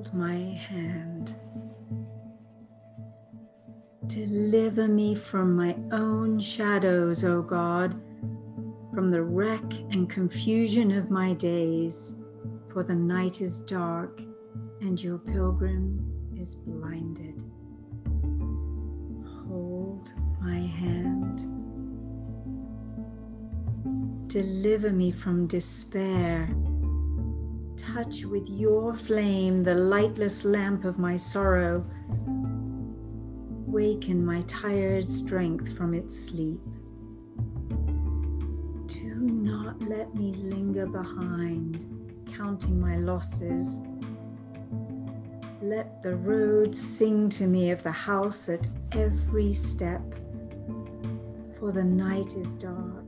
hold my hand. Deliver me from my own shadows, O God, from the wreck and confusion of my days, for the night is dark and your pilgrim is blinded. Hold my hand. Deliver me from despair. Touch with your flame the lightless lamp of my sorrow. Waken my tired strength from its sleep. Do not let me linger behind, counting my losses. Let the road sing to me of the house at every step, for the night is dark